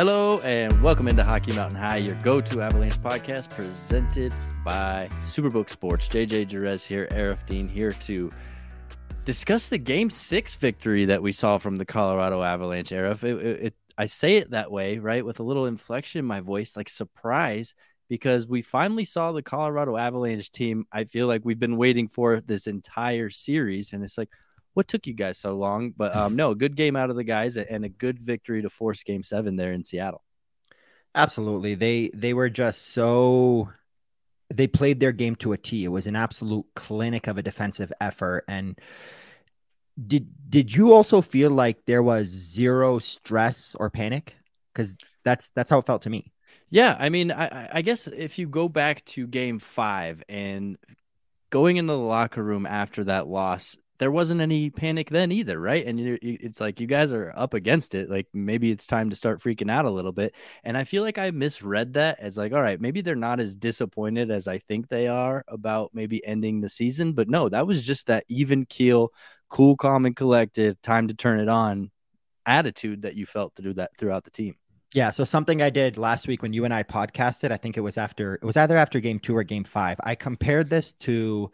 Hello and welcome into Hockey Mountain High, your go-to Avalanche podcast presented by Superbook Sports. JJ Jerez here, Aarif Deen here to discuss the Game Six victory that we saw from the Colorado Avalanche. Aarif, it, it, it, I say it that way, right, with a little inflection in my voice, like surprise, because we finally saw the Colorado Avalanche team. I feel like we've been waiting for this entire series, and it's like what took you guys so long? But um, no, good game out of the guys and a good victory to force Game Seven there in Seattle. Absolutely, they they were just so they played their game to a T. It was an absolute clinic of a defensive effort. And did did you also feel like there was zero stress or panic? Because that's that's how it felt to me. Yeah, I mean, I, I guess if you go back to Game Five and going into the locker room after that loss, there wasn't any panic then either, right? And it's like you guys are up against it. Like maybe it's time to start freaking out a little bit. And I feel like I misread that as like, all right, maybe they're not as disappointed as I think they are about maybe ending the season. But no, that was just that even keel, cool, calm, and collected, time to turn it on attitude that you felt do that throughout the team. Yeah. So something I did last week when you and I podcasted, I think it was after it was either after game two or game five. I compared this to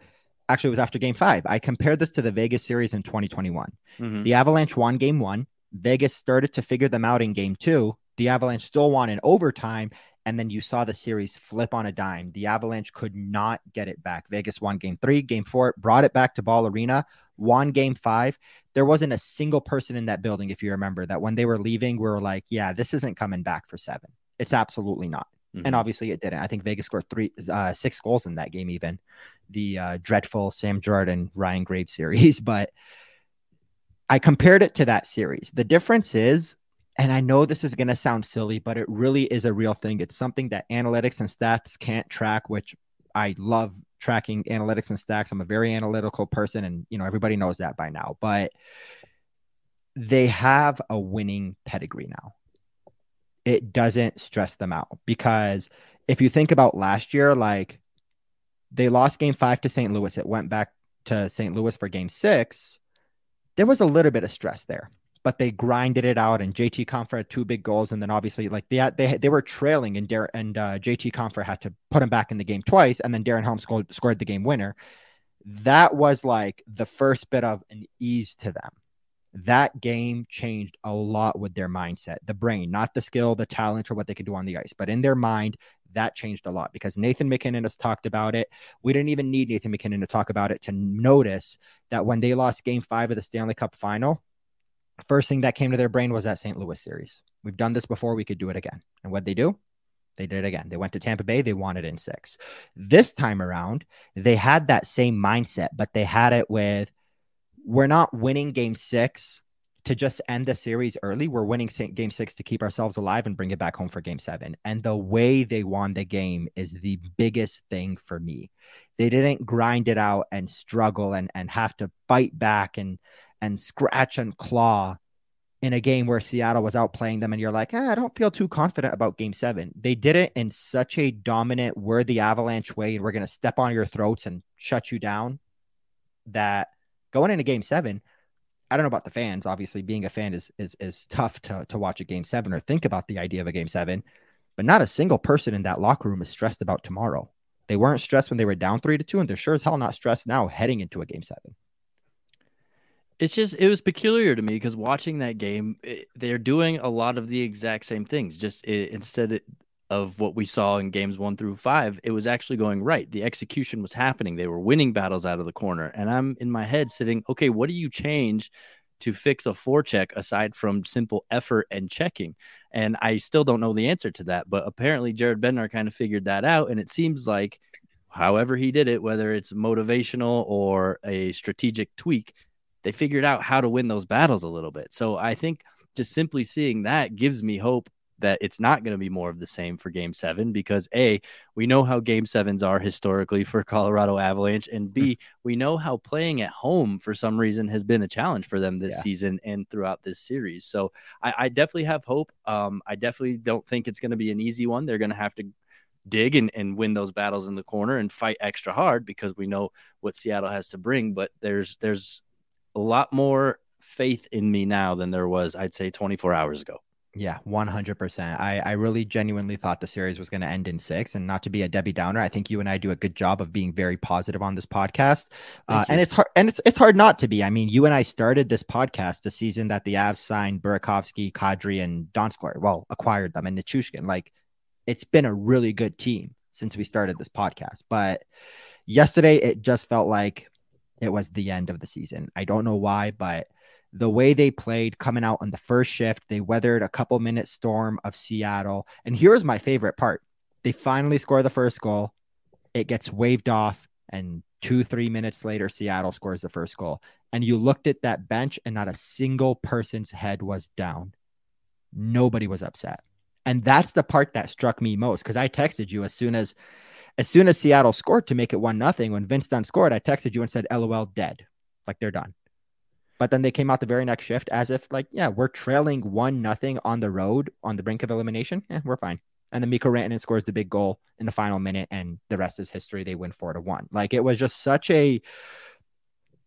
actually it was after game five. I compared this to the Vegas series in 2021. Mm-hmm. The Avalanche won game one. Vegas started to figure them out in game two. The Avalanche still won in overtime. And then you saw the series flip on a dime. The Avalanche could not get it back. Vegas won game three, game four, brought it back to Ball Arena, won game five. There wasn't a single person in that building, if you remember, that when they were leaving, we were like, yeah, this isn't coming back for seven. It's absolutely not. Mm-hmm. And obviously it didn't. I think Vegas scored three, uh, six goals in that game, even the uh, dreadful Sam Girard Ryan Graves series. But I compared it to that series. The difference is, and I know this is going to sound silly, but it really is a real thing. It's something that analytics and stats can't track, which I love tracking analytics and stats. I'm a very analytical person, and you know everybody knows that by now. But they have a winning pedigree now it doesn't stress them out because if you think about last year, like they lost game five to St. Louis, it went back to St. Louis for game six. There was a little bit of stress there, but they grinded it out. And JT Compher had two big goals, and then obviously, like they they they were trailing, and Dar- and uh, JT Compher had to put him back in the game twice, and then Darren Helm scored, scored the game winner. That was like the first bit of an ease to them that game changed a lot with their mindset, the brain, not the skill, the talent, or what they could do on the ice, but in their mind, that changed a lot because Nathan MacKinnon has talked about it. We didn't even need Nathan MacKinnon to talk about it to notice that when they lost game five of the Stanley Cup final, first thing that came to their brain was that St. Louis series. We've done this before, we could do it again. And what they do? They did it again. They went to Tampa Bay, they won it in six. This time around, they had that same mindset, but they had it with we're not winning game six to just end the series early. We're winning game six to keep ourselves alive and bring it back home for game seven. And the way they won the game is the biggest thing for me. They didn't grind it out and struggle and, and have to fight back and, and scratch and claw in a game where Seattle was outplaying them. And you're like, eh, I don't feel too confident about game seven. They did it in such a dominant, we're the avalanche way, and we're going to step on your throats and shut you down that going into game seven, I don't know about the fans. Obviously, being a fan is is is tough to to watch a game seven or think about the idea of a game seven, but not a single person in that locker room is stressed about tomorrow. They weren't stressed when they were down three to two, and they're sure as hell not stressed now heading into a game seven. It's just it was peculiar to me because watching that game, it, they're doing a lot of the exact same things. Just it, instead, of what we saw in games one through five, it was actually going right. The execution was happening. They were winning battles out of the corner. And I'm in my head sitting, okay, what do you change to fix a four check aside from simple effort and checking? And I still don't know the answer to that. But apparently, Jared Bednar kind of figured that out. And it seems like, however, he did it, whether it's motivational or a strategic tweak, they figured out how to win those battles a little bit. So I think just simply seeing that gives me hope that it's not going to be more of the same for game seven because A, we know how game sevens are historically for Colorado Avalanche, and B, mm. we know how playing at home for some reason has been a challenge for them this yeah. season and throughout this series. So I, I definitely have hope. Um, I definitely don't think it's going to be an easy one. They're going to have to dig and, and win those battles in the corner and fight extra hard because we know what Seattle has to bring. But there's there's a lot more faith in me now than there was, I'd say, 24 hours ago. Yeah, 100%. I, I really genuinely thought the series was going to end in six. And not to be a Debbie Downer, I think you and I do a good job of being very positive on this podcast. Uh, and it's hard and it's it's hard not to be. I mean, you and I started this podcast the season that the Avs signed Burakovsky, Kadri, and Donskoy. Well, acquired them and Nichushkin. Like, it's been a really good team since we started this podcast. But yesterday, it just felt like it was the end of the season. I don't know why, but the way they played coming out on the first shift, they weathered a couple minute storm of Seattle. And here's my favorite part they finally score the first goal, it gets waved off, and two, three minutes later, Seattle scores the first goal. And you looked at that bench, and not a single person's head was down. Nobody was upset. And that's the part that struck me most because I texted you as soon as as soon as Seattle scored to make it one nothing. When Vince Dunn scored, I texted you and said, "LOL, dead." Like they're done. But then they came out the very next shift as if like, yeah, we're trailing one nothing on the road on the brink of elimination. Yeah, we're fine. And then Mikko Rantanen scores the big goal in the final minute, and the rest is history. They win four to one. Like it was just such a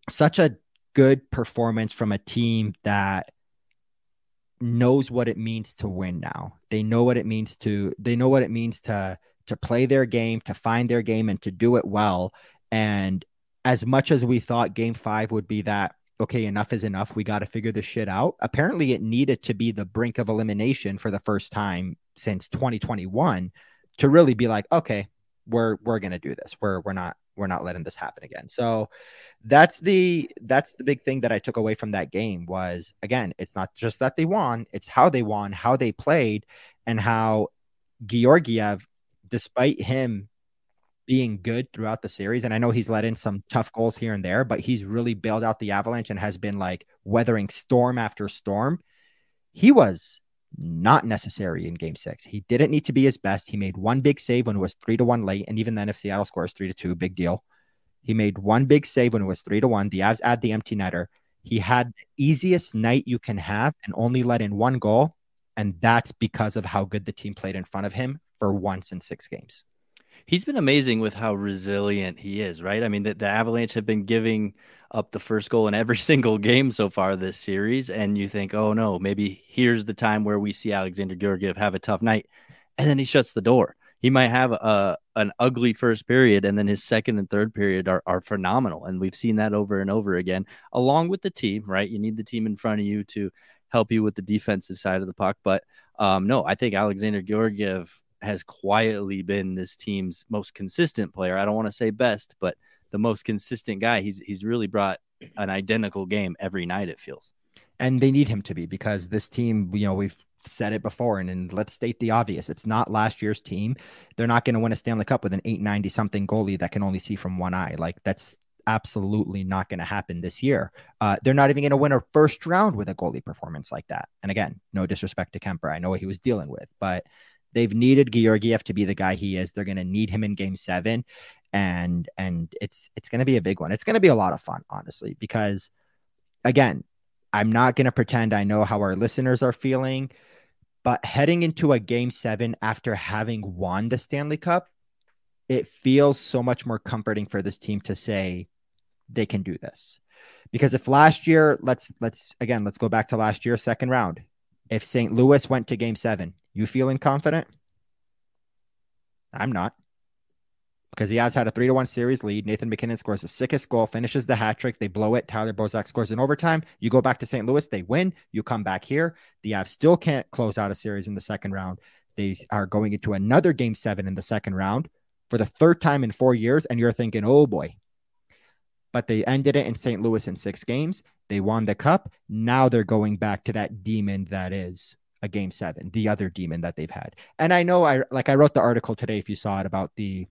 such a good performance from a team that knows what it means to win now. They know what it means to they know what it means to to play their game, to find their game and to do it well. And as much as we thought game 5 would be that okay, enough is enough. We got to figure this shit out. Apparently, it needed to be the brink of elimination for the first time since 2021 to really be like, okay, we're we're gonna do this. We're we're not we're not letting this happen again. So that's the that's the big thing that I took away from that game was again, it's not just that they won, it's how they won, how they played, and how Georgiev, despite him being good throughout the series. And I know he's let in some tough goals here and there, but he's really bailed out the Avalanche and has been like weathering storm after storm. He was not necessary in game six. He didn't need to be his best. He made one big save when it was three to one late. And even then, if Seattle scores three to two, big deal. He made one big save when it was three to one. The Avs add the empty netter. He had the easiest night you can have and only let in one goal. And that's because of how good the team played in front of him for once in six games he's been amazing with how resilient he is, right? I mean, the, the Avalanche have been giving up the first goal in every single game so far this series, and you think, oh no, maybe here's the time where we see Alexandar Georgiev have a tough night, and then he shuts the door. He might have a an ugly first period, and then his second and third period are, are phenomenal, and we've seen that over and over again, along with the team. Right, you need the team in front of you to help you with the defensive side of the puck, but um, no, I think Alexandar Georgiev has quietly been this team's most consistent player. I don't want to say best, but the most consistent guy. He's he's really brought an identical game every night. It feels, and they need him to be because this team, you know, we've said it before, and, and let's state the obvious: it's not last year's team. They're not going to win a Stanley Cup with an 890 something goalie that can only see from one eye. Like that's absolutely not going to happen this year. Uh, they're not even going to win a first round with a goalie performance like that. And again, no disrespect to Kuemper. I know what he was dealing with, but they've needed Georgiev to be the guy he is. They're going to need him in game seven. And, and it's, it's going to be a big one. It's going to be a lot of fun, honestly, because again, I'm not going to pretend I know how our listeners are feeling, but heading into a game seven after having won the Stanley Cup, it feels so much more comforting for this team to say they can do this. Because if last year, let's let's again, let's go back to last year, second round. If St. Louis went to game seven you feeling confident? I'm not. Because the Avs had a three to one series lead. Nathan MacKinnon scores the sickest goal, finishes the hat trick. They blow it. Tyler Bozak scores in overtime. You go back to St. Louis, they win. You come back here. The Avs still can't close out a series in the second round. They are going into another game seven in the second round for the third time in four years. And you're thinking, oh boy. But they ended it in St. Louis in six games. They won the cup. Now they're going back to that demon that is a game seven, the other demon that they've had. And I know I like I wrote the article today, if you saw it, about the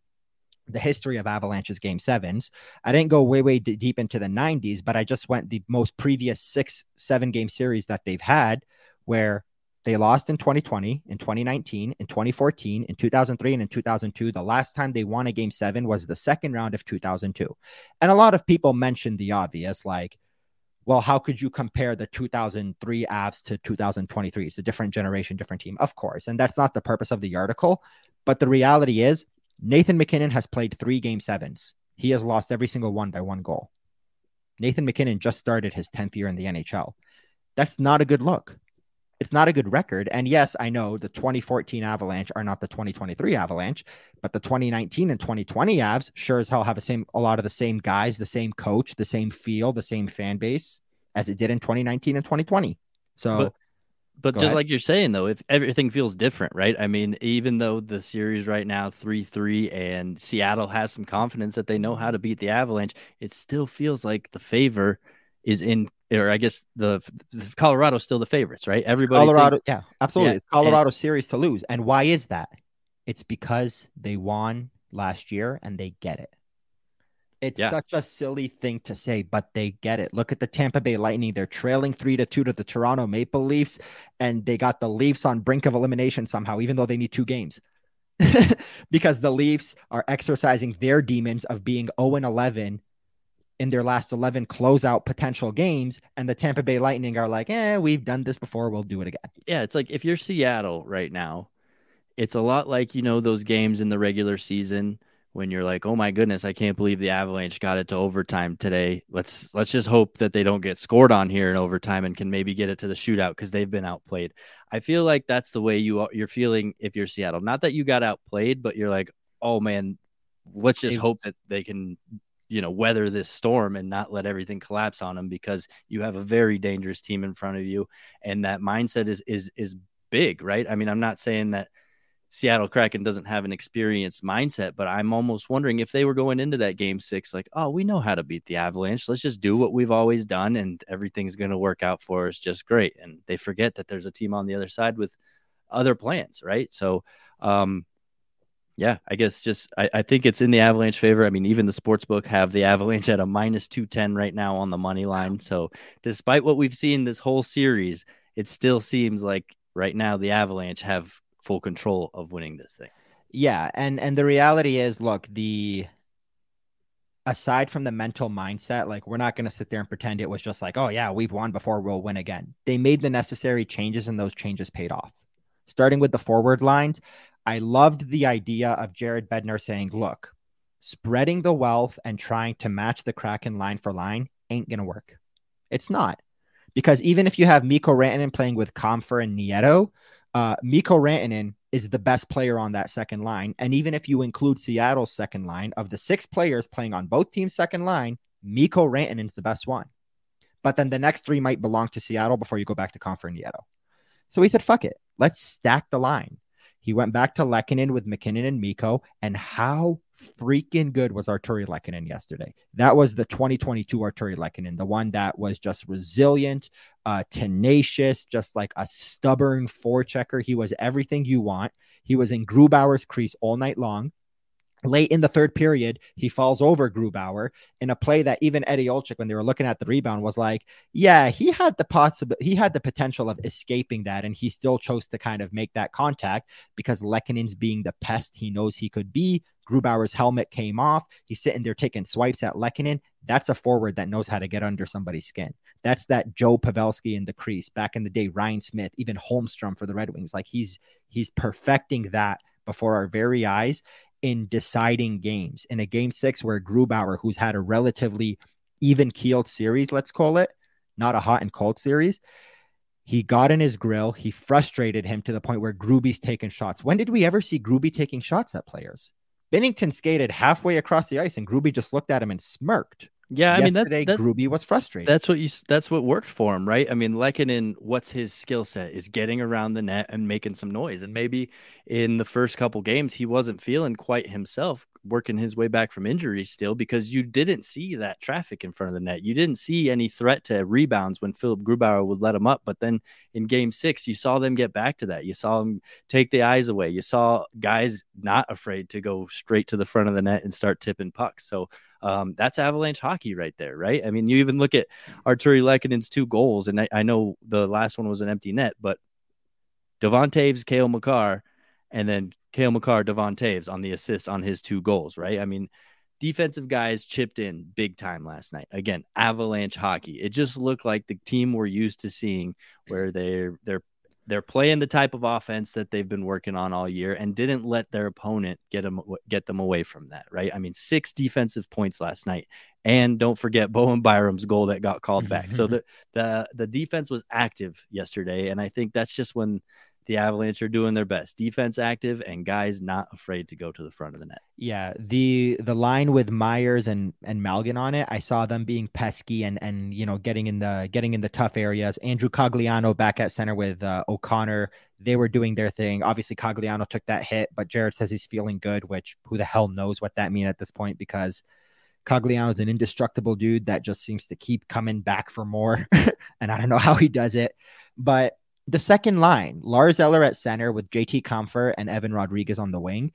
the history of Avalanche's game sevens. I didn't go way, way d- deep into the 90s, but I just went the most previous six, seven game series that they've had where they lost in 2020, in 2019, in 2014, in 2003, and in 2002. The last time they won a game seven was the second round of 2002. And a lot of people mentioned the obvious, like, well, how could you compare the 2003 Avs to 2023? It's a different generation, different team, of course. And that's not the purpose of the article. But the reality is, Nathan MacKinnon has played three game sevens. He has lost every single one by one goal. Nathan MacKinnon just started his 10th year in the NHL. That's not a good look. It's not a good record. And yes, I know the 2014 Avalanche are not the 2023 Avalanche, but the 2019 and 2020 Avs sure as hell have a same a lot of the same guys, the same coach, the same feel, the same fan base as it did in 2019 and 2020. So but, but just ahead. like you're saying though, if everything feels different, right? I mean, even though the series right now 3-3 and Seattle has some confidence that they know how to beat the Avalanche, it still feels like the favor is in or I guess the, the Colorado's still the favorites, right? Everybody, Colorado, thinks, yeah, absolutely. Yeah, it's Colorado and, series to lose, and why is that? It's because they won last year and they get it. It's yeah. such a silly thing to say, but they get it. Look at the Tampa Bay Lightning; they're trailing three to two to the Toronto Maple Leafs, and they got the Leafs on brink of elimination somehow, even though they need two games. because the Leafs are exercising their demons of being 0 and 11 in their last 11 closeout potential games. And the Tampa Bay Lightning are like, eh, we've done this before. We'll do it again. Yeah. It's like if you're Seattle right now, it's a lot like, you know, those games in the regular season when you're like, oh my goodness, I can't believe the Avalanche got it to overtime today. Let's let's just hope that they don't get scored on here in overtime and can maybe get it to the shootout because they've been outplayed. I feel like that's the way you are, you're feeling if you're Seattle. Not that you got outplayed, but you're like, oh man, let's just hope that they can you know weather this storm and not let everything collapse on them because you have a very dangerous team in front of you and that mindset is is is big right i mean i'm not saying that Seattle Kraken doesn't have an experienced mindset, but I'm almost wondering if they were going into that game six, like, oh, we know how to beat the Avalanche. Let's just do what we've always done, and everything's going to work out for us just great. And they forget that there's a team on the other side with other plans, right? So, um, yeah, I guess just I, I, think it's in the Avalanche favor. I mean, even the sports book have the Avalanche at a minus two ten right now on the money line. So despite what we've seen this whole series, it still seems like right now the Avalanche have full control of winning this thing. Yeah, and and the reality is, look, the aside from the mental mindset, like we're not going to sit there and pretend it was just like, oh yeah, we've won before, we'll win again. They made the necessary changes, and those changes paid off. Starting with the forward lines, I loved the idea of Jared Bednar saying, look, spreading the wealth and trying to match the Kraken line for line ain't going to work. It's not. Because even if you have Mikko Rantanen playing with Compher and Nieto, uh, Mikko Rantanen is the best player on that second line. And even if you include Seattle's second line, of the six players playing on both teams' second line, Mikko Rantanen's the best one. But then the next three might belong to Seattle before you go back to Compher and Nieto. So he said, fuck it. Let's stack the line. He went back to Lehkonen with MacKinnon and Mikko. And how freaking good was Artturi Lehkonen yesterday? That was the 2022 Artturi Lehkonen, the one that was just resilient, uh, tenacious, just like a stubborn forechecker. He was everything you want. He was in Grubauer's crease all night long. Late in the third period, he falls over Grubauer in a play that even Eddie Olczyk, when they were looking at the rebound, was like, "Yeah, he had the possible, he had the potential of escaping that, and he still chose to kind of make that contact because Lehkonen's being the pest he knows he could be. Grubauer's helmet came off. He's sitting there taking swipes at Lehkonen. That's a forward that knows how to get under somebody's skin. That's that Joe Pavelski in the crease back in the day. Ryan Smyth, even Holmstrom for the Red Wings, like he's he's perfecting that before our very eyes in deciding games. In a game six where Grubauer, who's had a relatively even keeled series, let's call it, not a hot and cold series, he got in his grill. He frustrated him to the point where Gruby's taking shots. When did we ever see Gruby taking shots at players? Binnington skated halfway across the ice and Gruby just looked at him and smirked. Yeah, I mean that's that, Gruby was frustrated. That's what you. That's what worked for him, right? I mean, Lehkonen, what's his skill set is getting around the net and making some noise. And maybe in the first couple games, he wasn't feeling quite himself, working his way back from injury still, because you didn't see that traffic in front of the net. You didn't see any threat to rebounds when Philipp Grubauer would let him up. But then in Game Six, you saw them get back to that. You saw them take the eyes away. You saw guys not afraid to go straight to the front of the net and start tipping pucks. So um, that's Avalanche hockey right there, right? I mean, you even look at Artturi Lehkonen's two goals, and I, I, know the last one was an empty net, but Devon Toews, Cale Makar, and then Cale Makar, Devon Toews on the assists on his two goals, right? I mean, defensive guys chipped in big time last night. Again, Avalanche hockey. It just looked like the team we're used to seeing, where they're they're they're playing the type of offense that they've been working on all year and didn't let their opponent get them get them away from that, right? I mean, six defensive points last night. And don't forget Bowen Byram's goal that got called back. so the the the defense was active yesterday and I think that's just when the Avalanche are doing their best. Defense active and guys not afraid to go to the front of the net. Yeah, the the line with Meyers and and Malgin on it, I saw them being pesky and and you know getting in the getting in the tough areas. Andrew Cogliano back at center with uh, O'Connor, they were doing their thing. Obviously, Cogliano took that hit, but Jared says he's feeling good, which who the hell knows what that means at this point because Cogliano is an indestructible dude that just seems to keep coming back for more, and I don't know how he does it, but the second line, Lars Eller at center with JT Compher and Evan Rodriguez on the wing,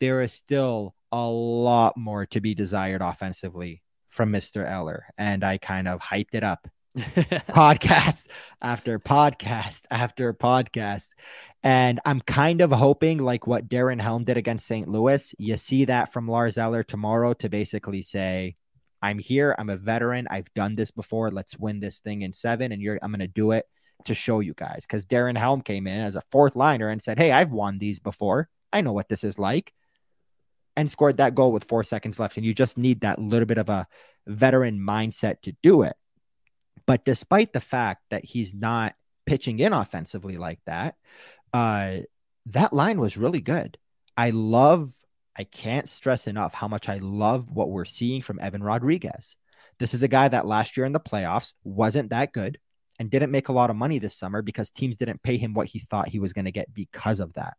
there is still a lot more to be desired offensively from Mr. Eller. And I kind of hyped it up podcast after podcast after podcast. And I'm kind of hoping, like what Darren Helm did against St. Louis, you see that from Lars Eller tomorrow to basically say, I'm here. I'm a veteran. I've done this before. Let's win this thing in seven, and you're I'm gonna do it to show you guys because Darren Helm came in as a fourth liner and said, Hey, I've won these before. I know what this is like. And scored that goal with four seconds left. And you just need that little bit of a veteran mindset to do it. But despite the fact that he's not pitching in offensively like that, uh, that line was really good. I love, I can't stress enough how much I love what we're seeing from Evan Rodriguez. This is a guy that last year in the playoffs wasn't that good and didn't make a lot of money this summer because teams didn't pay him what he thought he was going to get because of that.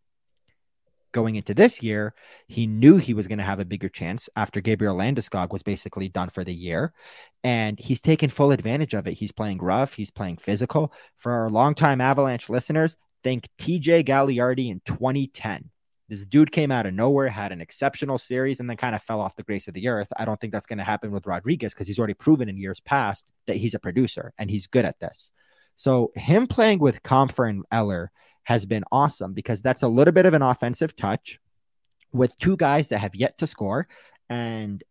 Going into this year, he knew he was going to have a bigger chance after Gabriel Landeskog was basically done for the year. And he's taken full advantage of it. He's playing rough, he's playing physical. For our longtime Avalanche listeners, think TJ Galiardi in 2010. This dude came out of nowhere, had an exceptional series, and then kind of fell off the grace of the earth. I don't think that's going to happen with Rodriguez because he's already proven in years past that he's a producer and he's good at this. So him playing with Compher and Eller has been awesome because that's a little bit of an offensive touch with two guys that have yet to score. And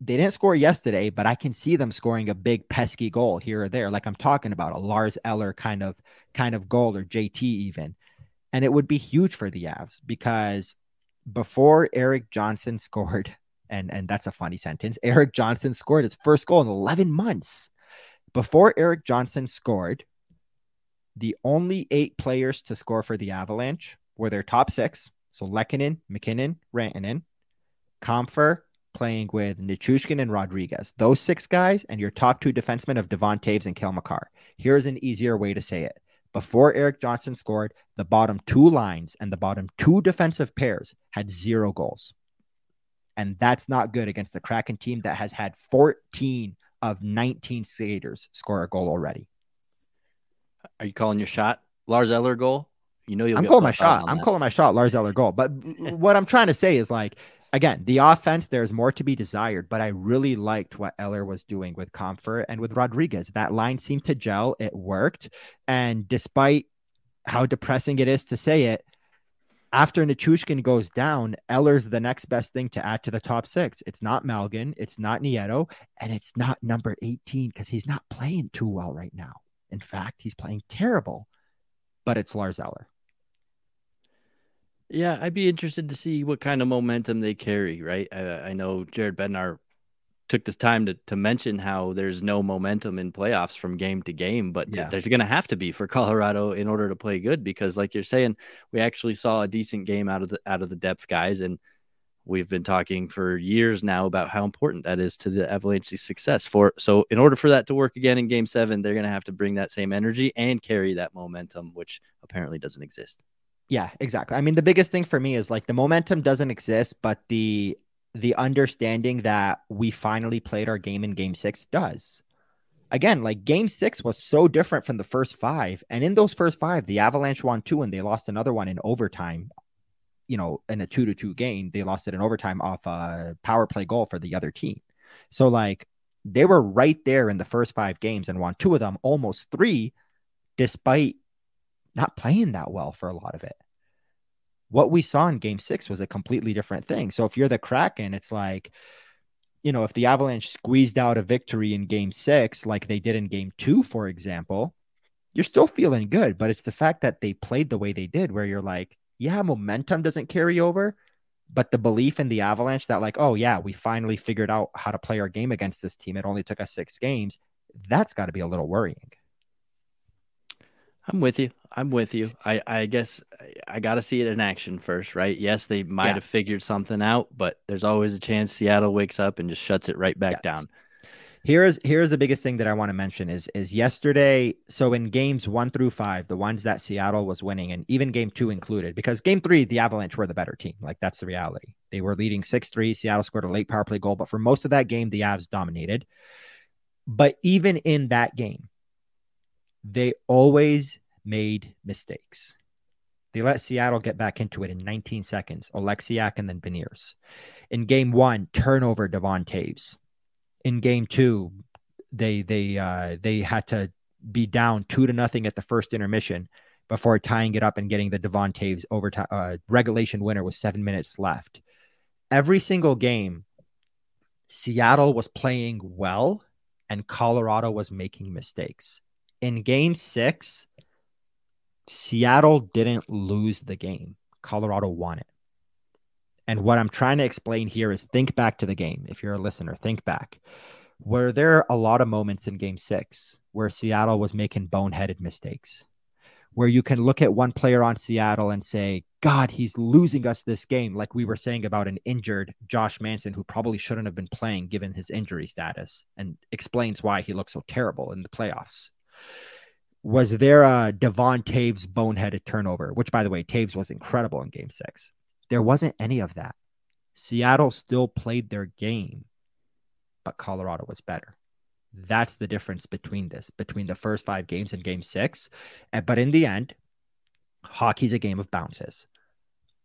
they didn't score yesterday, but I can see them scoring a big pesky goal here or there, like I'm talking about a Lars Eller kind of kind of goal or JT even. And it would be huge for the Avs because before Erik Johnson scored, and, and that's a funny sentence, Erik Johnson scored his first goal in 11 months. Before Erik Johnson scored, the only eight players to score for the Avalanche were their top six. So Lehkonen, MacKinnon, Rantanen, Compher playing with Nichushkin and Rodriguez. Those six guys and your top two defensemen of Devon Toews and Cale Makar. Here's an easier way to say it before Erik Johnson scored, the bottom two lines and the bottom two defensive pairs had zero goals. And that's not good against the Kraken team that has had 14 of 19 skaters score a goal already. Are you calling your shot? Lars Eller goal? You know you'll I'm calling my shot. I'm calling my shot Lars Eller goal. But what I'm trying to say is like again, the offense, there's more to be desired, but I really liked what Eller was doing with Compher and with Rodriguez. That line seemed to gel. It worked. And despite how depressing it is to say it, after Nichushkin goes down, Eller's the next best thing to add to the top six. It's not Malgin, it's not Nieto, and it's not number 18 because he's not playing too well right now. In fact, he's playing terrible, but it's Lars Eller. Yeah, I'd be interested to see what kind of momentum they carry, right? I, I know Jared Bednar took this time to, to mention how there's no momentum in playoffs from game to game, but yeah. there's going to have to be for Colorado in order to play good because, like you're saying, we actually saw a decent game out of the out of the depth guys, and we've been talking for years now about how important that is to the Avalanche's success. For so, in order for that to work again in Game Seven, they're going to have to bring that same energy and carry that momentum, which apparently doesn't exist. Yeah, exactly. I mean, the biggest thing for me is like the momentum doesn't exist, but the the understanding that we finally played our game in game 6 does. Again, like game 6 was so different from the first 5, and in those first 5, the Avalanche won 2 and they lost another one in overtime. You know, in a 2 to 2 game, they lost it in overtime off a power play goal for the other team. So like they were right there in the first 5 games and won two of them, almost 3 despite not playing that well for a lot of it. What we saw in game six was a completely different thing. So if you're the Kraken, it's like, you know, if the Avalanche squeezed out a victory in game six, like they did in game two, for example, you're still feeling good, but it's the fact that they played the way they did where you're like, yeah, momentum doesn't carry over, but the belief in the Avalanche that, like, oh, yeah, we finally figured out how to play our game against this team. It only took us six games. That's got to be a little worrying. I'm with you. I'm with you. I, I guess I got to see it in action first, right? Yes, they might yeah. have figured something out, but there's always a chance Seattle wakes up and just shuts it right back yes. down. Here's here's the biggest thing that I want to mention is is yesterday. So in games one through five, the ones that Seattle was winning, and even game two included, because game three, the Avalanche were the better team. Like that's the reality. They were leading six three. Seattle scored a late power play goal, but for most of that game, the Avs dominated. But even in that game, they always made mistakes. They let Seattle get back into it in 19 seconds. Oleksiak and then Beniers. In game one, turnover Devon Toews. in game two, they they uh, they had to be down two to nothing at the first intermission before tying it up and getting the Devon Toews overtime uh, regulation winner with seven minutes left. Every single game, Seattle was playing well and Colorado was making mistakes. In game six, Seattle didn't lose the game. Colorado won it. And what I'm trying to explain here is think back to the game. If you're a listener, think back. Were there a lot of moments in game six where Seattle was making boneheaded mistakes? Where you can look at one player on Seattle and say, God, he's losing us this game, like we were saying about an injured Josh Manson who probably shouldn't have been playing given his injury status, and explains why he looks so terrible in the playoffs was there a Devon Toews boneheaded turnover, which by the way, Toews was incredible in game six. There wasn't any of that. Seattle still played their game, but Colorado was better. That's the difference between this, between the first five games and game six. But in the end, hockey's a game of bounces.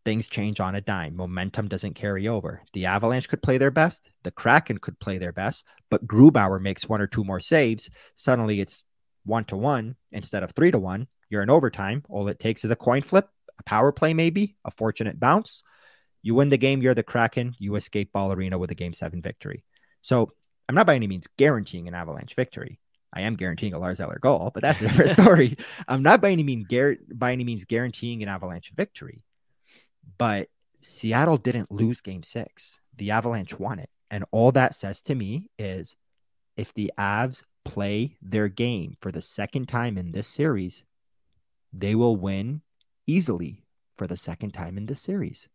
Things change on a dime. Momentum doesn't carry over. The Avalanche could play their best. The Kraken could play their best, but Grubauer makes one or two more saves. Suddenly it's one to one instead of three to one. You're in overtime. All it takes is a coin flip a power play, maybe a fortunate bounce. You win the game, you're the Kraken. You escape Ball Arena with a game seven victory. So I'm not by any means guaranteeing an Avalanche victory. I am guaranteeing a Lars Eller goal, but that's a different story. I'm not by any means gar- by any means guaranteeing an Avalanche victory. But Seattle didn't lose game six. The Avalanche won it. And all that says to me is if the Avs play their game for the second time in this series, they will win easily for the second time in this series.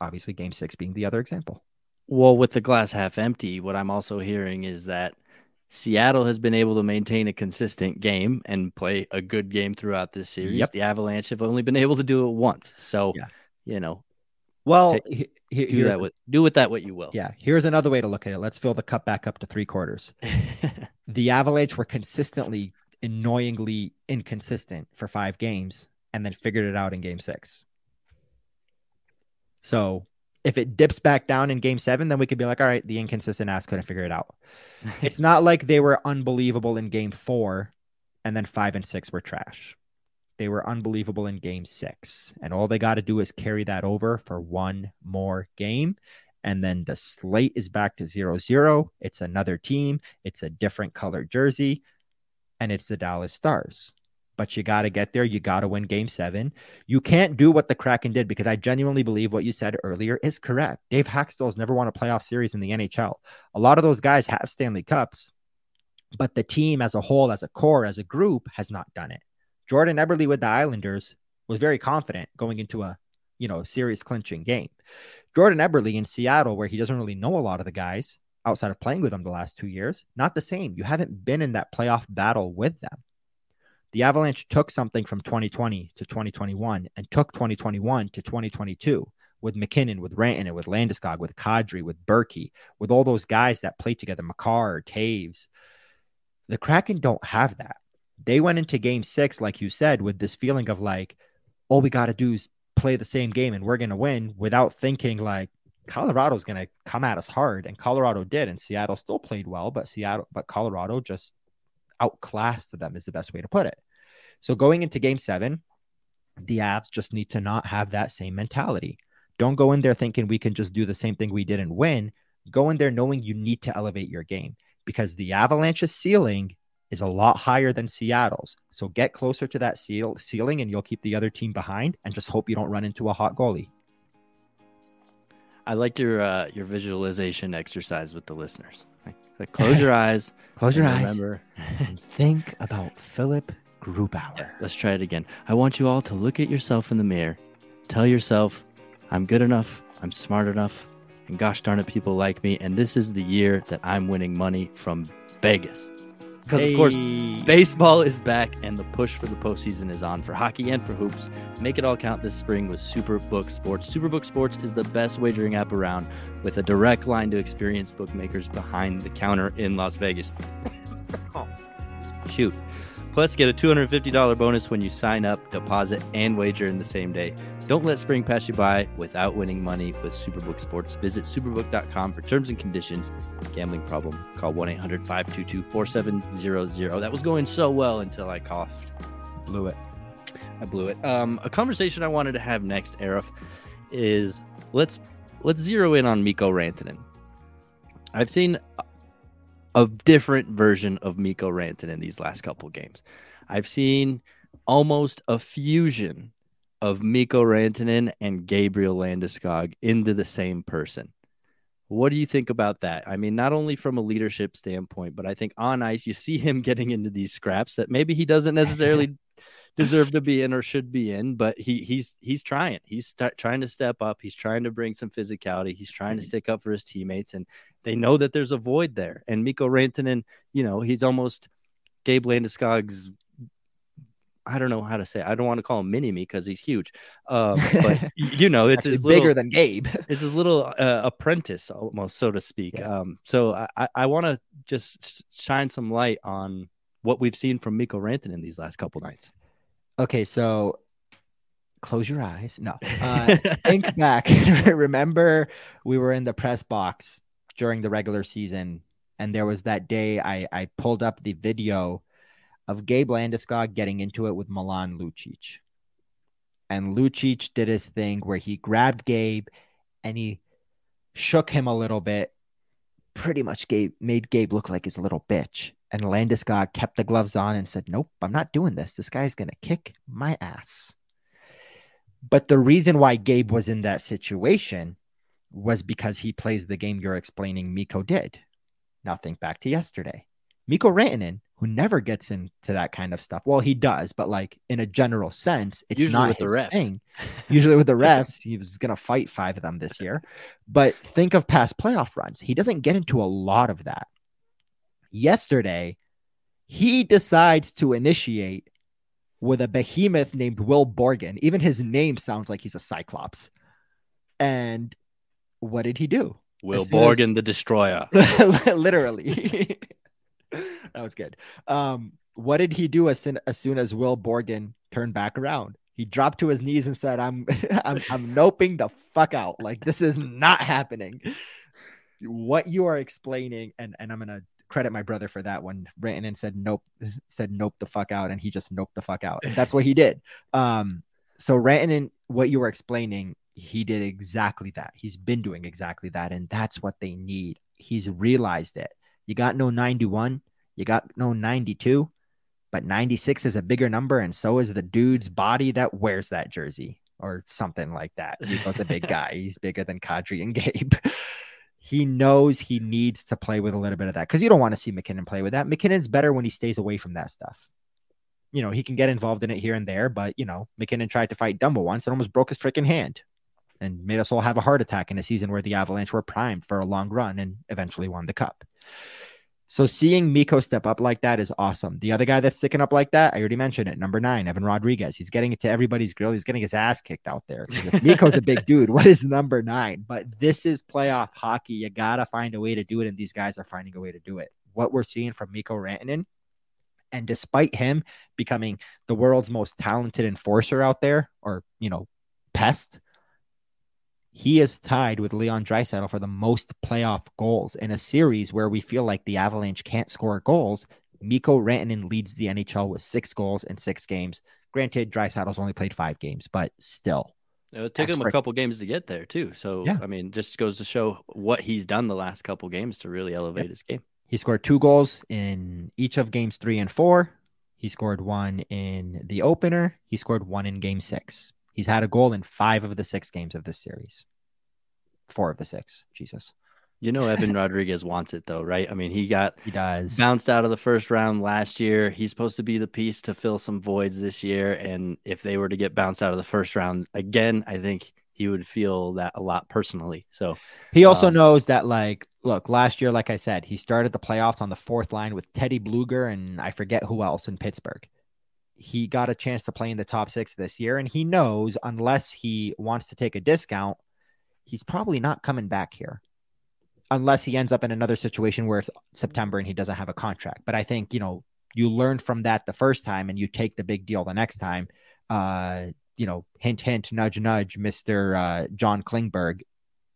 Obviously, game six being the other example. Well, with the glass half empty, what I'm also hearing is that Seattle has been able to maintain a consistent game and play a good game throughout this series. Yep. The Avalanche have only been able to do it once. So, yeah. you know, well, take, he, do that with do with that what you will. Yeah. Here's another way to look at it. Let's fill the cup back up to three quarters. the Avalanche were consistently, annoyingly inconsistent for five games and then figured it out in game six. So if it dips back down in game seven, then we could be like, all right, the inconsistent ass couldn't figure it out. it's not like they were unbelievable in game four and then five and six were trash. They were unbelievable in game six. And all they got to do is carry that over for one more game. And then the slate is back to zero zero. It's another team, it's a different color jersey, and it's the Dallas Stars but you got to get there. You got to win game seven. You can't do what the Kraken did because I genuinely believe what you said earlier is correct. Dave Hakstol's never won a playoff series in the NHL. A lot of those guys have Stanley Cups, but the team as a whole, as a core, as a group, has not done it. Jordan Eberle with the Islanders was very confident going into a you know series clinching game. Jordan Eberle in Seattle, where he doesn't really know a lot of the guys outside of playing with them the last two years, not the same. You haven't been in that playoff battle with them. The Avalanche took something from 2020 to 2021 and took 2021 to 2022 with MacKinnon, with Rantanen, with Landeskog, with Kadri, with Berkey, with all those guys that played together, Makar, Toews. The Kraken don't have that. They went into game six, like you said, with this feeling of like, all we got to do is play the same game and we're going to win without thinking like Colorado's going to come at us hard. And Colorado did. And Seattle still played well, but Seattle, but Colorado just outclassed them is the best way to put it. So going into game seven, the Avs just need to not have that same mentality. Don't go in there thinking we can just do the same thing we did and win. Go in there knowing you need to elevate your game because the Avalanche's ceiling is a lot higher than Seattle's. So get closer to that seal, ceiling and you'll keep the other team behind and just hope you don't run into a hot goalie. I like your uh, your visualization exercise with the listeners. Like, close your eyes. close your eyes. Remember and think about Philipp Grubauer. Yeah, let's try it again. I want you all to look at yourself in the mirror. Tell yourself, I'm good enough. I'm smart enough. And gosh darn it, people like me. And this is the year that I'm winning money from Vegas. Because, hey. of course, baseball is back and the push for the postseason is on for hockey and for hoops. Make it all count this spring with Superbook Sports. Superbook Sports is the best wagering app around with a direct line to experienced bookmakers behind the counter in Las Vegas. oh, shoot. Plus, get a $250 bonus when you sign up, deposit, and wager in the same day. Don't let spring pass you by without winning money with Superbook Sports. Visit superbook.com for terms and conditions. Gambling problem? Call 1 800 522 4700. That was going so well until I coughed. Blew it. I blew it. Um, a conversation I wanted to have next, Aarif, is let's let's zero in on Mikko Rantanen. I've seen a different version of Mikko Rantanen these last couple games. I've seen almost a fusion of Mikko Rantanen and Gabriel Landeskog into the same person. What do you think about that? I mean, not only from a leadership standpoint, but I think on ice, you see him getting into these scraps that maybe he doesn't necessarily deserve to be in or should be in, but he he's he's trying. He's st- trying to step up. He's trying to bring some physicality. He's trying to mm-hmm. stick up for his teammates, and they know that there's a void there. And Mikko Rantanen, you know, he's almost Gabe Landeskog's I don't know how to say. It. I don't want to call him mini me because he's huge, um, but you know, it's his bigger little, than Gabe. it's his little uh, apprentice, almost so to speak. Yeah. Um, so I, I want to just shine some light on what we've seen from Mikko Rantanen these last couple nights. Okay, so close your eyes. No, uh, think back. Remember, we were in the press box during the regular season, and there was that day I I pulled up the video of Gabe Landeskog getting into it with Milan Lucic. And Lucic did his thing where he grabbed Gabe and he shook him a little bit, pretty much made Gabe look like his little bitch. And Landeskog kept the gloves on and said, Nope, I'm not doing this. This guy's gonna kick my ass. But the reason why Gabe was in that situation was because he plays the game you're explaining Mikko did. Now think back to yesterday. Mikko Rantanen who never gets into that kind of stuff. Well, he does, but like in a general sense, it's Usually not with the refs. thing. Usually with the refs, he was gonna fight five of them this year. But think of past playoff runs. He doesn't get into a lot of that. Yesterday, he decides to initiate with a behemoth named Will Borgen. Even his name sounds like he's a cyclops. And what did he do? Will Borgen as... the Destroyer. Literally. that was good. Um, what did he do as soon, as soon as Will Borgen turned back around? He dropped to his knees and said, "I'm, I'm, I'm noping the fuck out. Like this is not happening." What you are explaining, and and I'm gonna credit my brother for that one. Rantanen said nope, said nope the fuck out, and he just nope the fuck out. That's what he did. Um, so Rantanen, what you were explaining, he did exactly that. He's been doing exactly that, and that's what they need. He's realized it. You got no 91, you got no 92, but 96 is a bigger number, and so is the dude's body that wears that jersey or something like that. He's a big guy. He's bigger than Kadri and Gabe. he knows he needs to play with a little bit of that because you don't want to see MacKinnon play with that. MacKinnon's better when he stays away from that stuff. You know, he can get involved in it here and there, but you know, MacKinnon tried to fight Dumba once and almost broke his freaking hand and made us all have a heart attack in a season where the Avalanche were primed for a long run and eventually won the cup. So seeing Mikko step up like that is awesome. The other guy that's sticking up like that, I already mentioned it, number nine, Evan Rodriguez. He's getting it to everybody's grill. He's getting his ass kicked out there. If Mikko's a big dude, what is number nine? But this is playoff hockey. You gotta find a way to do it, and these guys are finding a way to do it. What we're seeing from Mikko Rantanen, and despite him becoming the world's most talented enforcer out there, or you know, pest, he is tied with Leon Draisaitl for the most playoff goals in a series where we feel like the Avalanche can't score goals. Mikko Rantanen leads the NHL with six goals in six games. Granted, Draisaitl's only played five games, but still. It took him a couple games to get there too. So yeah. I mean, just goes to show what he's done the last couple games to really elevate yep. his game. He scored two goals in each of games three and four. He scored one in the opener. He scored one in game six. He's had a goal in five of the six games of this series. Four of the six. Jesus. You know, Evan Rodriguez wants it though, right? I mean, he got he does bounced out of the first round last year. He's supposed to be the piece to fill some voids this year. And if they were to get bounced out of the first round again, I think he would feel that a lot personally. So he also um, knows that, like, look, last year, like I said, he started the playoffs on the fourth line with Teddy Bluger and I forget who else in Pittsburgh. He got a chance to play in the top six this year, and he knows unless he wants to take a discount, he's probably not coming back here unless he ends up in another situation where it's September and he doesn't have a contract. But I think, you know, you learn from that the first time and you take the big deal the next time. Uh, you know, hint, hint, nudge, nudge, Mr. Uh, John Klingberg,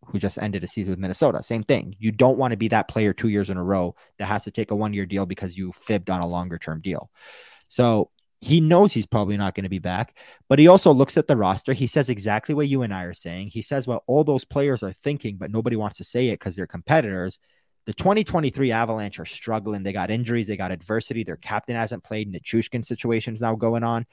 who just ended a season with Minnesota. Same thing. You don't want to be that player two years in a row that has to take a one year deal because you fibbed on a longer term deal. So he knows he's probably not going to be back, but he also looks at the roster. He says exactly what you and I are saying. He says what all those players are thinking, but nobody wants to say it because they're competitors. The 2023 Avalanche are struggling. They got injuries, they got adversity. Their captain hasn't played. Nichushkin situation is now going on,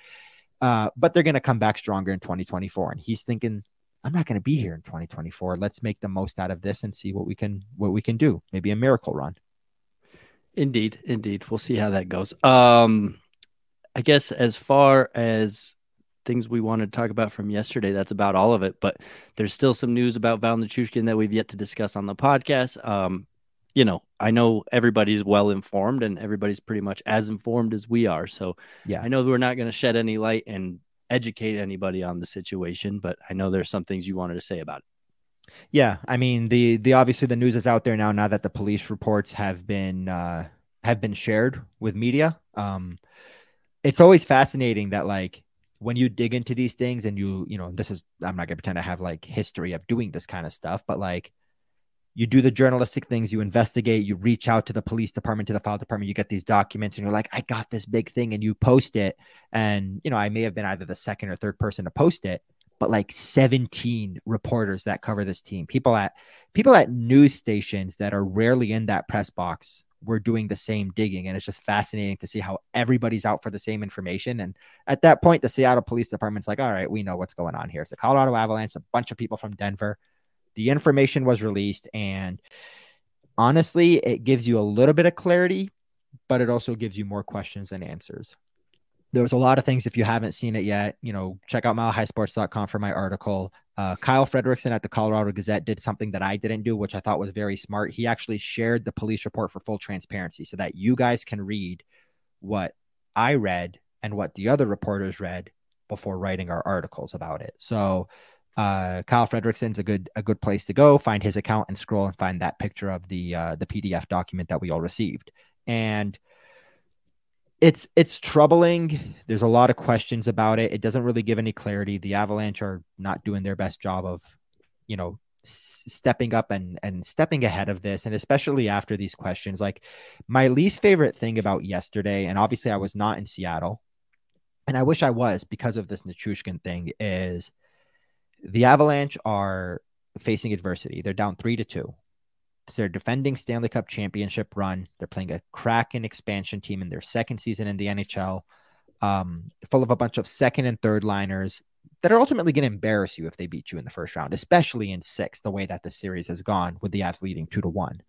uh, but they're going to come back stronger in 2024. And he's thinking, I'm not going to be here in 2024. Let's make the most out of this and see what we can what we can do. Maybe a miracle run. Indeed, indeed. We'll see how that goes. Um, I guess as far as things we wanted to talk about from yesterday, that's about all of it. But there's still some news about Val Nichushkin that we've yet to discuss on the podcast. Um, you know, I know everybody's well informed and everybody's pretty much as informed as we are. So yeah, I know we're not going to shed any light and educate anybody on the situation, but I know there's some things you wanted to say about it. Yeah, I mean the the obviously the news is out there now. Now that the police reports have been uh, have been shared with media, um, it's always fascinating that like when you dig into these things and you you know this is i'm not gonna pretend i have like history of doing this kind of stuff but like you do the journalistic things you investigate you reach out to the police department to the file department you get these documents and you're like i got this big thing and you post it. And you know i may have been either the second or third person to post it but like 17 reporters that cover this team people at people at news stations that are rarely in that press box we're doing the same digging. And it's just fascinating to see how everybody's out for the same information. And at that point, the Seattle Police Department's like, all right, we know what's going on here. It's the Colorado Avalanche, a bunch of people from Denver. The information was released. And honestly, it gives you a little bit of clarity, but it also gives you more questions than answers. There's a lot of things. If you haven't seen it yet, you know, check out milehighsports.com for my article. Uh, Kyle Fredrickson at the Colorado Gazette did something that I didn't do, which I thought was very smart. He actually shared the police report for full transparency so that you guys can read what I read and what the other reporters read before writing our articles about it. So uh, Kyle Fredrickson's a good a good place to go. Find his account and scroll and find that picture of the uh, the PDF document that we all received. And it's it's troubling. There's a lot of questions about it. It doesn't really give any clarity. The Avalanche are not doing their best job of, you know, s- stepping up and and stepping ahead of this, and especially after these questions. Like my least favorite thing about yesterday, and obviously I was not in Seattle, and I wish I was because of this Nichushkin thing. Is the Avalanche are facing adversity. They're down three to two. It's their defending Stanley Cup championship run. They're playing a Kraken expansion team in their second season in the NHL, um, full of a bunch of second and third liners that are ultimately going to embarrass you if they beat you in the first round, especially in six, the way that the series has gone with the Avs leading two to one.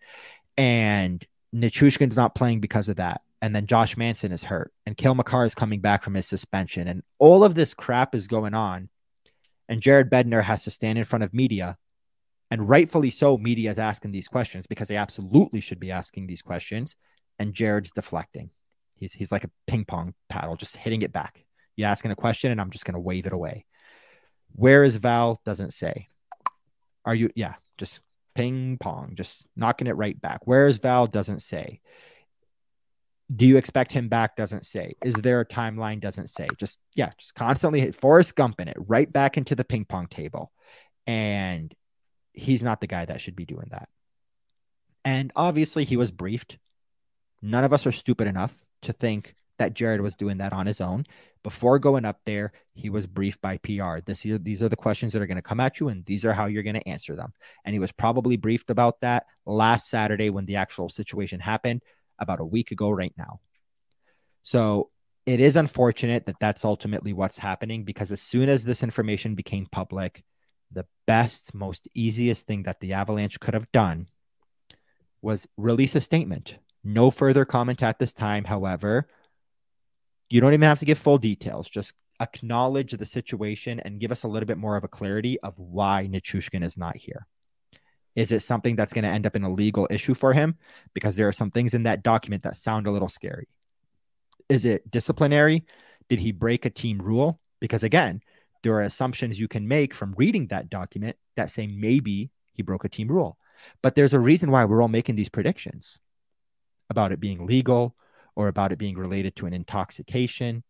And Nichushkin's not playing because of that. And then Josh Manson is hurt, and Cale Makar is coming back from his suspension. And all of this crap is going on. And Jared Bednar has to stand in front of media and rightfully so, media is asking these questions because they absolutely should be asking these questions. And Jared's deflecting. He's he's like a ping pong paddle, just hitting it back. You asking a question, and I'm just gonna wave it away. Where is Val? Doesn't say. Are you? Yeah, just ping pong, just knocking it right back. Where is Val? Doesn't say. Do you expect him back? Doesn't say. Is there a timeline? Doesn't say. Just yeah, just constantly hit Forrest Gump in it right back into the ping pong table. And he's not the guy that should be doing that. And obviously, he was briefed. None of us are stupid enough to think that Jared was doing that on his own. Before going up there, he was briefed by PR. This these are the questions that are going to come at you, and these are how you're going to answer them. And he was probably briefed about that last Saturday when the actual situation happened, about a week ago, right now. So it is unfortunate that that's ultimately what's happening because as soon as this information became public, the best, most easiest thing that the Avalanche could have done was release a statement. No further comment at this time. However, you don't even have to give full details. Just acknowledge the situation and give us a little bit more of a clarity of why Nichushkin is not here. Is it something that's going to end up in a legal issue for him? Because there are some things in that document that sound a little scary. Is it disciplinary? Did he break a team rule? Because again, there are assumptions you can make from reading that document that say maybe he broke a team rule. But there's a reason why we're all making these predictions about it being legal or about it being related to an intoxication.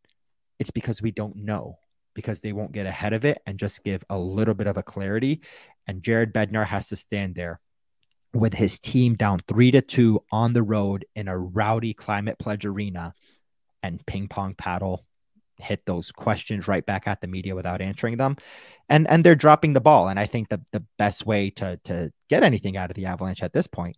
It's because we don't know, because they won't get ahead of it and just give a little bit of a clarity. And Jared Bednar has to stand there with his team down three to two on the road in a rowdy climate pledge arena and ping pong paddle hit those questions right back at the media without answering them. And and they're dropping the ball. And i think the the best way to to get anything out of the avalanche at this point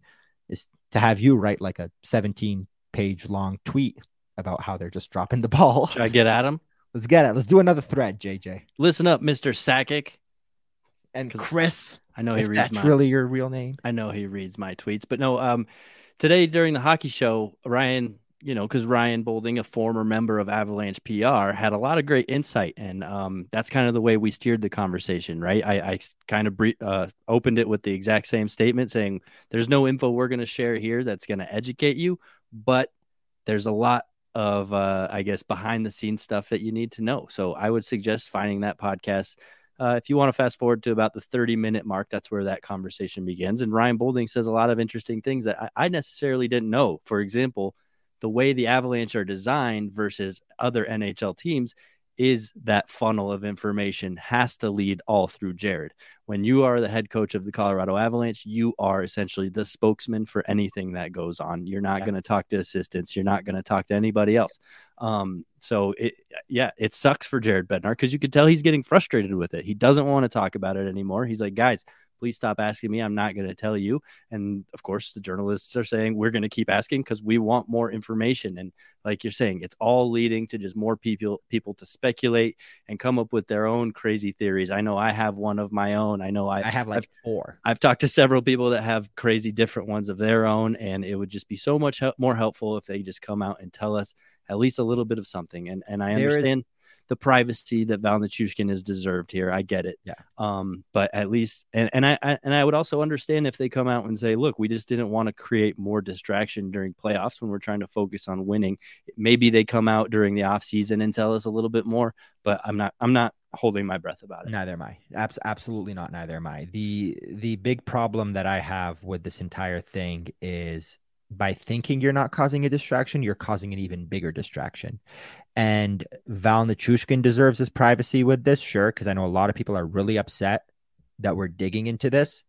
is to have you write like a 17 page long tweet about how they're just dropping the ball. Should i get at him let's get it. Let's do another thread jj listen up mr sakic. And chris i know he reads that's my, really your real name. I know he reads my tweets. But no um today during the hockey show ryan you know, because Ryan Boulding, a former member of Avalanche PR, had a lot of great insight, and um, that's kind of the way we steered the conversation, right? I, I kind of bre- uh, opened it with the exact same statement, saying, "There's no info we're going to share here that's going to educate you, but there's a lot of, uh, I guess, behind the scenes stuff that you need to know." So I would suggest finding that podcast. Uh, if you want to fast forward to about the 30 minute mark, that's where that conversation begins. And Ryan Boulding says a lot of interesting things that I, I necessarily didn't know. For example, the way the Avalanche are designed versus other NHL teams is that funnel of information has to lead all through Jared. When you are the head coach of the Colorado Avalanche, you are essentially the spokesman for anything that goes on. You're not yeah. going to talk to assistants. You're not going to talk to anybody else. Um, so it, yeah, it sucks for Jared Bednar because you could tell he's getting frustrated with it. He doesn't want to talk about it anymore. He's like, guys, please stop asking me. I'm not going to tell you. And of course, the journalists are saying we're going to keep asking because we want more information. And like you're saying, it's all leading to just more people people to speculate and come up with their own crazy theories. I know I have one of my own. I know I, I have like I've, four. I've talked to several people that have crazy different ones of their own, and it would just be so much more helpful if they just come out and tell us at least a little bit of something. And and I understand. Is- the privacy that Val Nichushkin is deserved here. I get it. Yeah. Um, but at least, and, and I, I, and I would also understand if they come out and say, look, we just didn't want to create more distraction during playoffs when we're trying to focus on winning. Maybe they come out during the off season and tell us a little bit more, but I'm not, I'm not holding my breath about it. Neither am I. Abs- absolutely not. Neither am I. The, the big problem that I have with this entire thing is by thinking you're not causing a distraction, you're causing an even bigger distraction. And Val Nichushkin deserves his privacy with this, sure, because I know a lot of people are really upset that we're digging into this.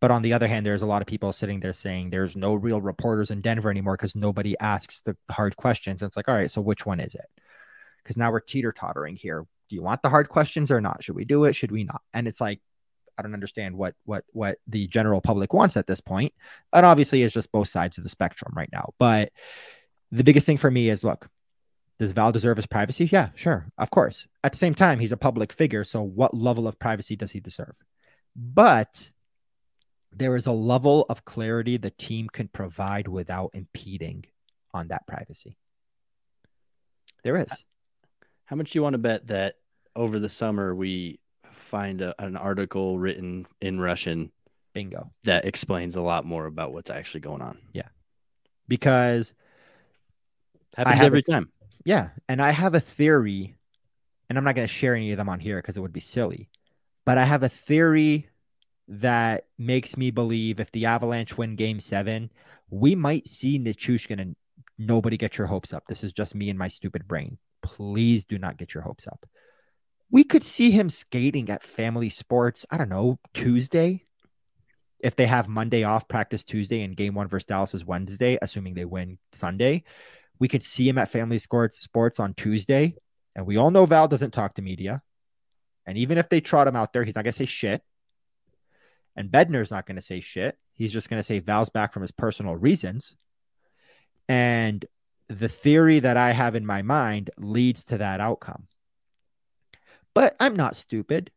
But on the other hand, there's a lot of people sitting there saying there's no real reporters in Denver anymore because nobody asks the hard questions. And it's like, all right, so which one is it? Because now we're teeter tottering here. Do you want the hard questions or not? Should we do it? Should we not? And it's like, I don't understand what what what the general public wants at this point. And obviously, it's just both sides of the spectrum right now. But the biggest thing for me is look, does Val deserve his privacy? Yeah, sure, of course. At the same time, he's a public figure, so what level of privacy does he deserve? But there is a level of clarity the team can provide without impeding on that privacy. There is. How much do you want to bet that over the summer we find a, an article written in Russian. Bingo. That explains a lot more about what's actually going on. Yeah. Because happens every time. Yeah. And I have a theory, and I'm not going to share any of them on here because it would be silly, but I have a theory that makes me believe if the Avalanche win game seven, we might see Nichushkin and nobody get your hopes up. This is just me and my stupid brain. Please do not get your hopes up we could see him skating at family sports, I don't know, Tuesday. If they have Monday off, practice Tuesday, and game one versus Dallas is Wednesday, assuming they win Sunday, We could see him at Family Sports Sports on Tuesday, and we all know Val doesn't talk to media. And even if they trot him out there, he's not gonna say shit. And Bednar's not gonna say shit. He's just gonna say Val's back from his personal reasons. And the theory that I have in my mind leads to that outcome. But I'm not stupid.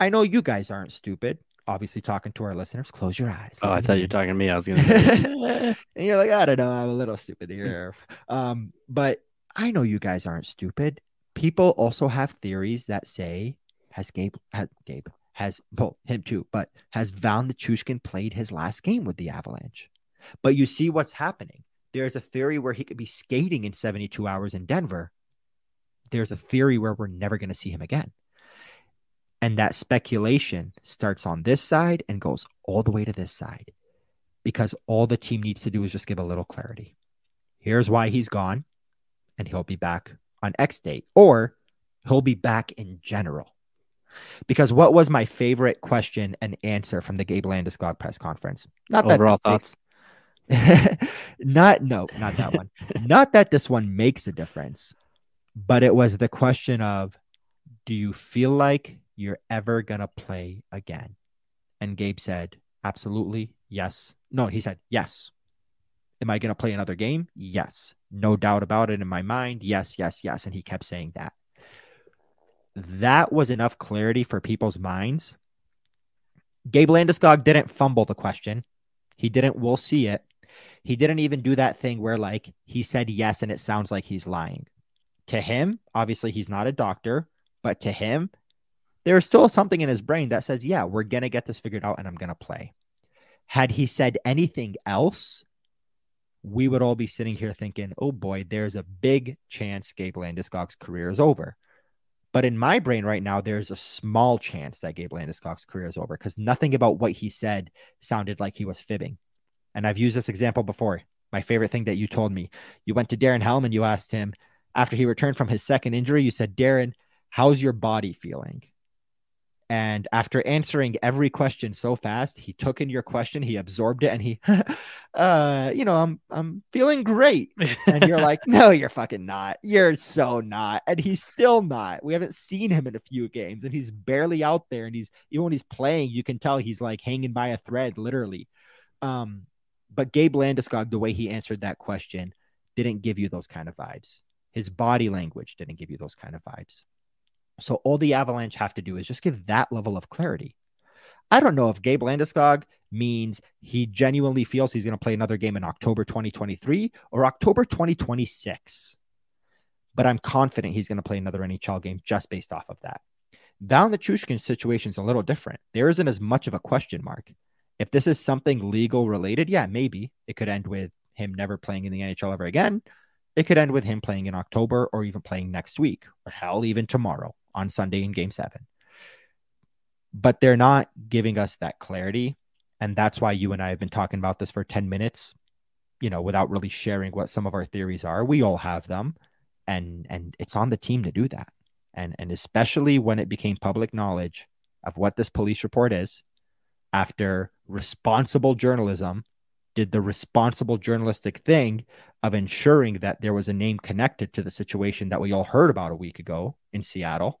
I know you guys aren't stupid. Obviously, talking to our listeners, close your eyes. Oh, I thought you were talking to me. I was going to say. and you're like, I don't know. I'm a little stupid here. um, but I know you guys aren't stupid. People also have theories that say, has Gabe, has Gabe, has, well, him too, but has Val Nichushkin played his last game with the Avalanche? But you see what's happening. There's a theory where he could be skating in 72 hours in Denver. There's a theory where we're never going to see him again. And that speculation starts on this side and goes all the way to this side because all the team needs to do is just give a little clarity. Here's why he's gone, and he'll be back on X date, or he'll be back in general. Because what was my favorite question and answer from the Gabe Landeskog press conference? Not overall thoughts. not no, not that one. not that this one makes a difference, but it was the question of, do you feel like you're ever going to play again? And Gabe said, absolutely. Yes. No, he said, yes. Am I going to play another game? Yes. No doubt about it in my mind. Yes, yes, yes. And he kept saying that. That was enough clarity for people's minds. Gabe Landeskog didn't fumble the question. He didn't, we'll see it. He didn't even do that thing where, like, he said yes and it sounds like he's lying. To him, obviously, he's not a doctor, but to him, there's still something in his brain that says, yeah, we're going to get this figured out and I'm going to play. Had he said anything else, we would all be sitting here thinking, oh boy, there's a big chance Gabe Landeskog's career is over. But in my brain right now, there's a small chance that Gabe Landeskog's career is over because nothing about what he said sounded like he was fibbing. And I've used this example before. My favorite thing that you told me, you went to Darren Helm and you asked him after he returned from his second injury, you said, Darren, how's your body feeling? And after answering every question so fast, he took in your question, he absorbed it, and he, uh, you know, I'm I'm feeling great. And you're like, no, you're fucking not. You're so not. And he's still not. We haven't seen him in a few games, and he's barely out there. And he's even when he's playing, you can tell he's like hanging by a thread, literally. Um, but Gabe Landeskog, the way he answered that question, didn't give you those kind of vibes. His body language didn't give you those kind of vibes. So all the Avalanche have to do is just give that level of clarity. I don't know if Gabe Landeskog means he genuinely feels he's going to play another game in October 2023 or October 2026. But I'm confident he's going to play another NHL game just based off of that. Val Nichushkin's situation is a little different. There isn't as much of a question mark. If this is something legal related, yeah, maybe it could end with him never playing in the NHL ever again. It could end with him playing in October or even playing next week or hell, even tomorrow on Sunday in game seven. But they're not giving us that clarity. And that's why you and I have been talking about this for 10 minutes, you know, without really sharing what some of our theories are. We all have them. And and it's on the team to do that. And and especially when it became public knowledge of what this police report is, after responsible journalism did the responsible journalistic thing of ensuring that there was a name connected to the situation that we all heard about a week ago in Seattle.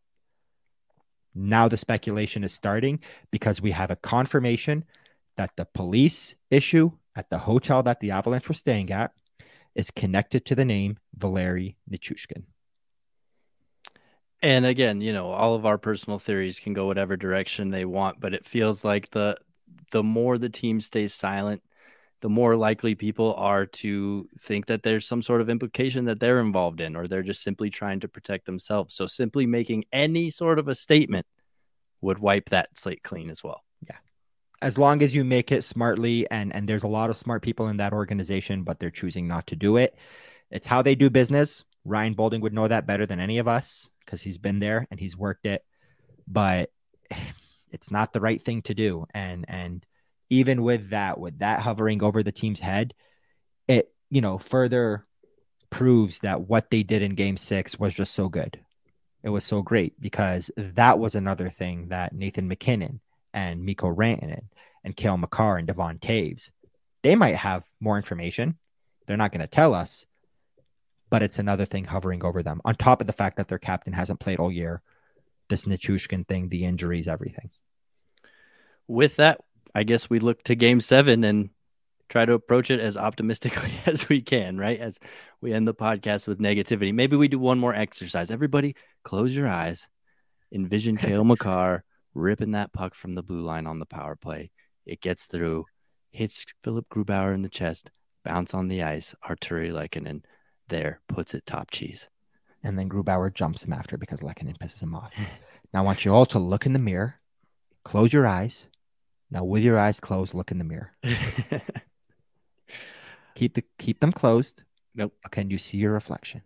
Now the speculation is starting because we have a confirmation that the police issue at the hotel that the Avalanche were staying at is connected to the name Valeri Nichushkin. And again, you know, all of our personal theories can go whatever direction they want, but it feels like the the more the team stays silent, the more likely people are to think that there's some sort of implication that they're involved in, or they're just simply trying to protect themselves. So simply making any sort of a statement would wipe that slate clean as well. Yeah. As long as you make it smartly and and there's a lot of smart people in that organization, but they're choosing not to do it. It's how they do business. Ryan Boulding would know that better than any of us because he's been there and he's worked it. But it's not the right thing to do. And and even with that, with that hovering over the team's head, it, you know, further proves that what they did in game six was just so good. It was so great because that was another thing that Nathan MacKinnon and Mikko Rantanen and Cale Makar and Devon Toews, they might have more information. They're not going to tell us, but it's another thing hovering over them. On top of the fact that their captain hasn't played all year, this Nichushkin thing, the injuries, everything. With that, I guess we look to game seven and try to approach it as optimistically as we can, right? As we end the podcast with negativity. Maybe we do one more exercise. Everybody, close your eyes. Envision Cale Makar ripping that puck from the blue line on the power play. It gets through, hits Philipp Grubauer in the chest, bounce on the ice. Artturi Lehkonen there puts it top cheese. And then Grubauer jumps him after because Lehkonen pisses him off. now I want you all to look in the mirror, close your eyes. Now with your eyes closed, look in the mirror. keep the keep them closed. Nope. Can you see your reflection?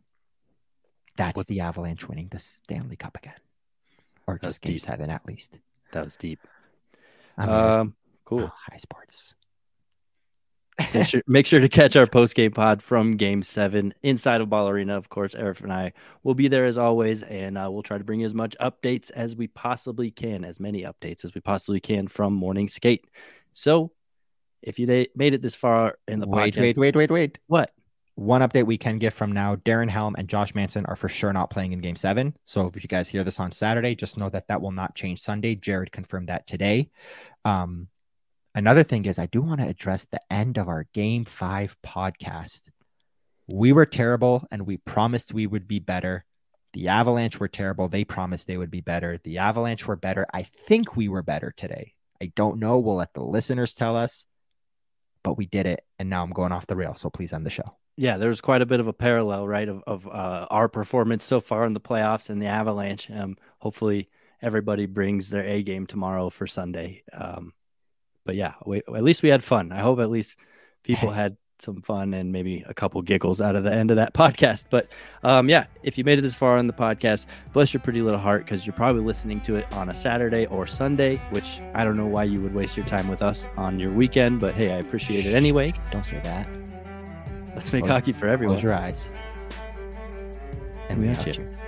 That's what? the Avalanche winning the Stanley Cup again, or just game deep. seven at least. That was deep. um, cool. Oh, high sports. Make, sure, make sure to catch our post game pod from Game Seven inside of Ball Arena. Of course, Aarif and I will be there as always, and uh, we'll try to bring you as much updates as we possibly can, as many updates as we possibly can from morning skate. So, if you made it this far in the wait, podcast, wait, wait, wait, wait, what? One update we can get from now: Darren Helm and Josh Manson are for sure not playing in Game Seven. So, if you guys hear this on Saturday, just know that that will not change Sunday. Jared confirmed that today. Um, Another thing is, I do want to address the end of our game five podcast. We were terrible and we promised we would be better. The Avalanche were terrible. They promised they would be better. The Avalanche were better. I think we were better today. I don't know. We'll let the listeners tell us, but we did it. And now I'm going off the rail. So please end the show. Yeah, there's quite a bit of a parallel, right, of, of uh, our performance so far in the playoffs and the Avalanche. Um, hopefully, everybody brings their A game tomorrow for Sunday. Um, but yeah, we, at least we had fun. I hope at least people had some fun and maybe a couple giggles out of the end of that podcast. But um, yeah, if you made it this far on the podcast, bless your pretty little heart because you're probably listening to it on a Saturday or Sunday, which I don't know why you would waste your time with us on your weekend, but hey, I appreciate it anyway. Don't say that. Let's make close, hockey for everyone. Close your eyes. And we got you. you.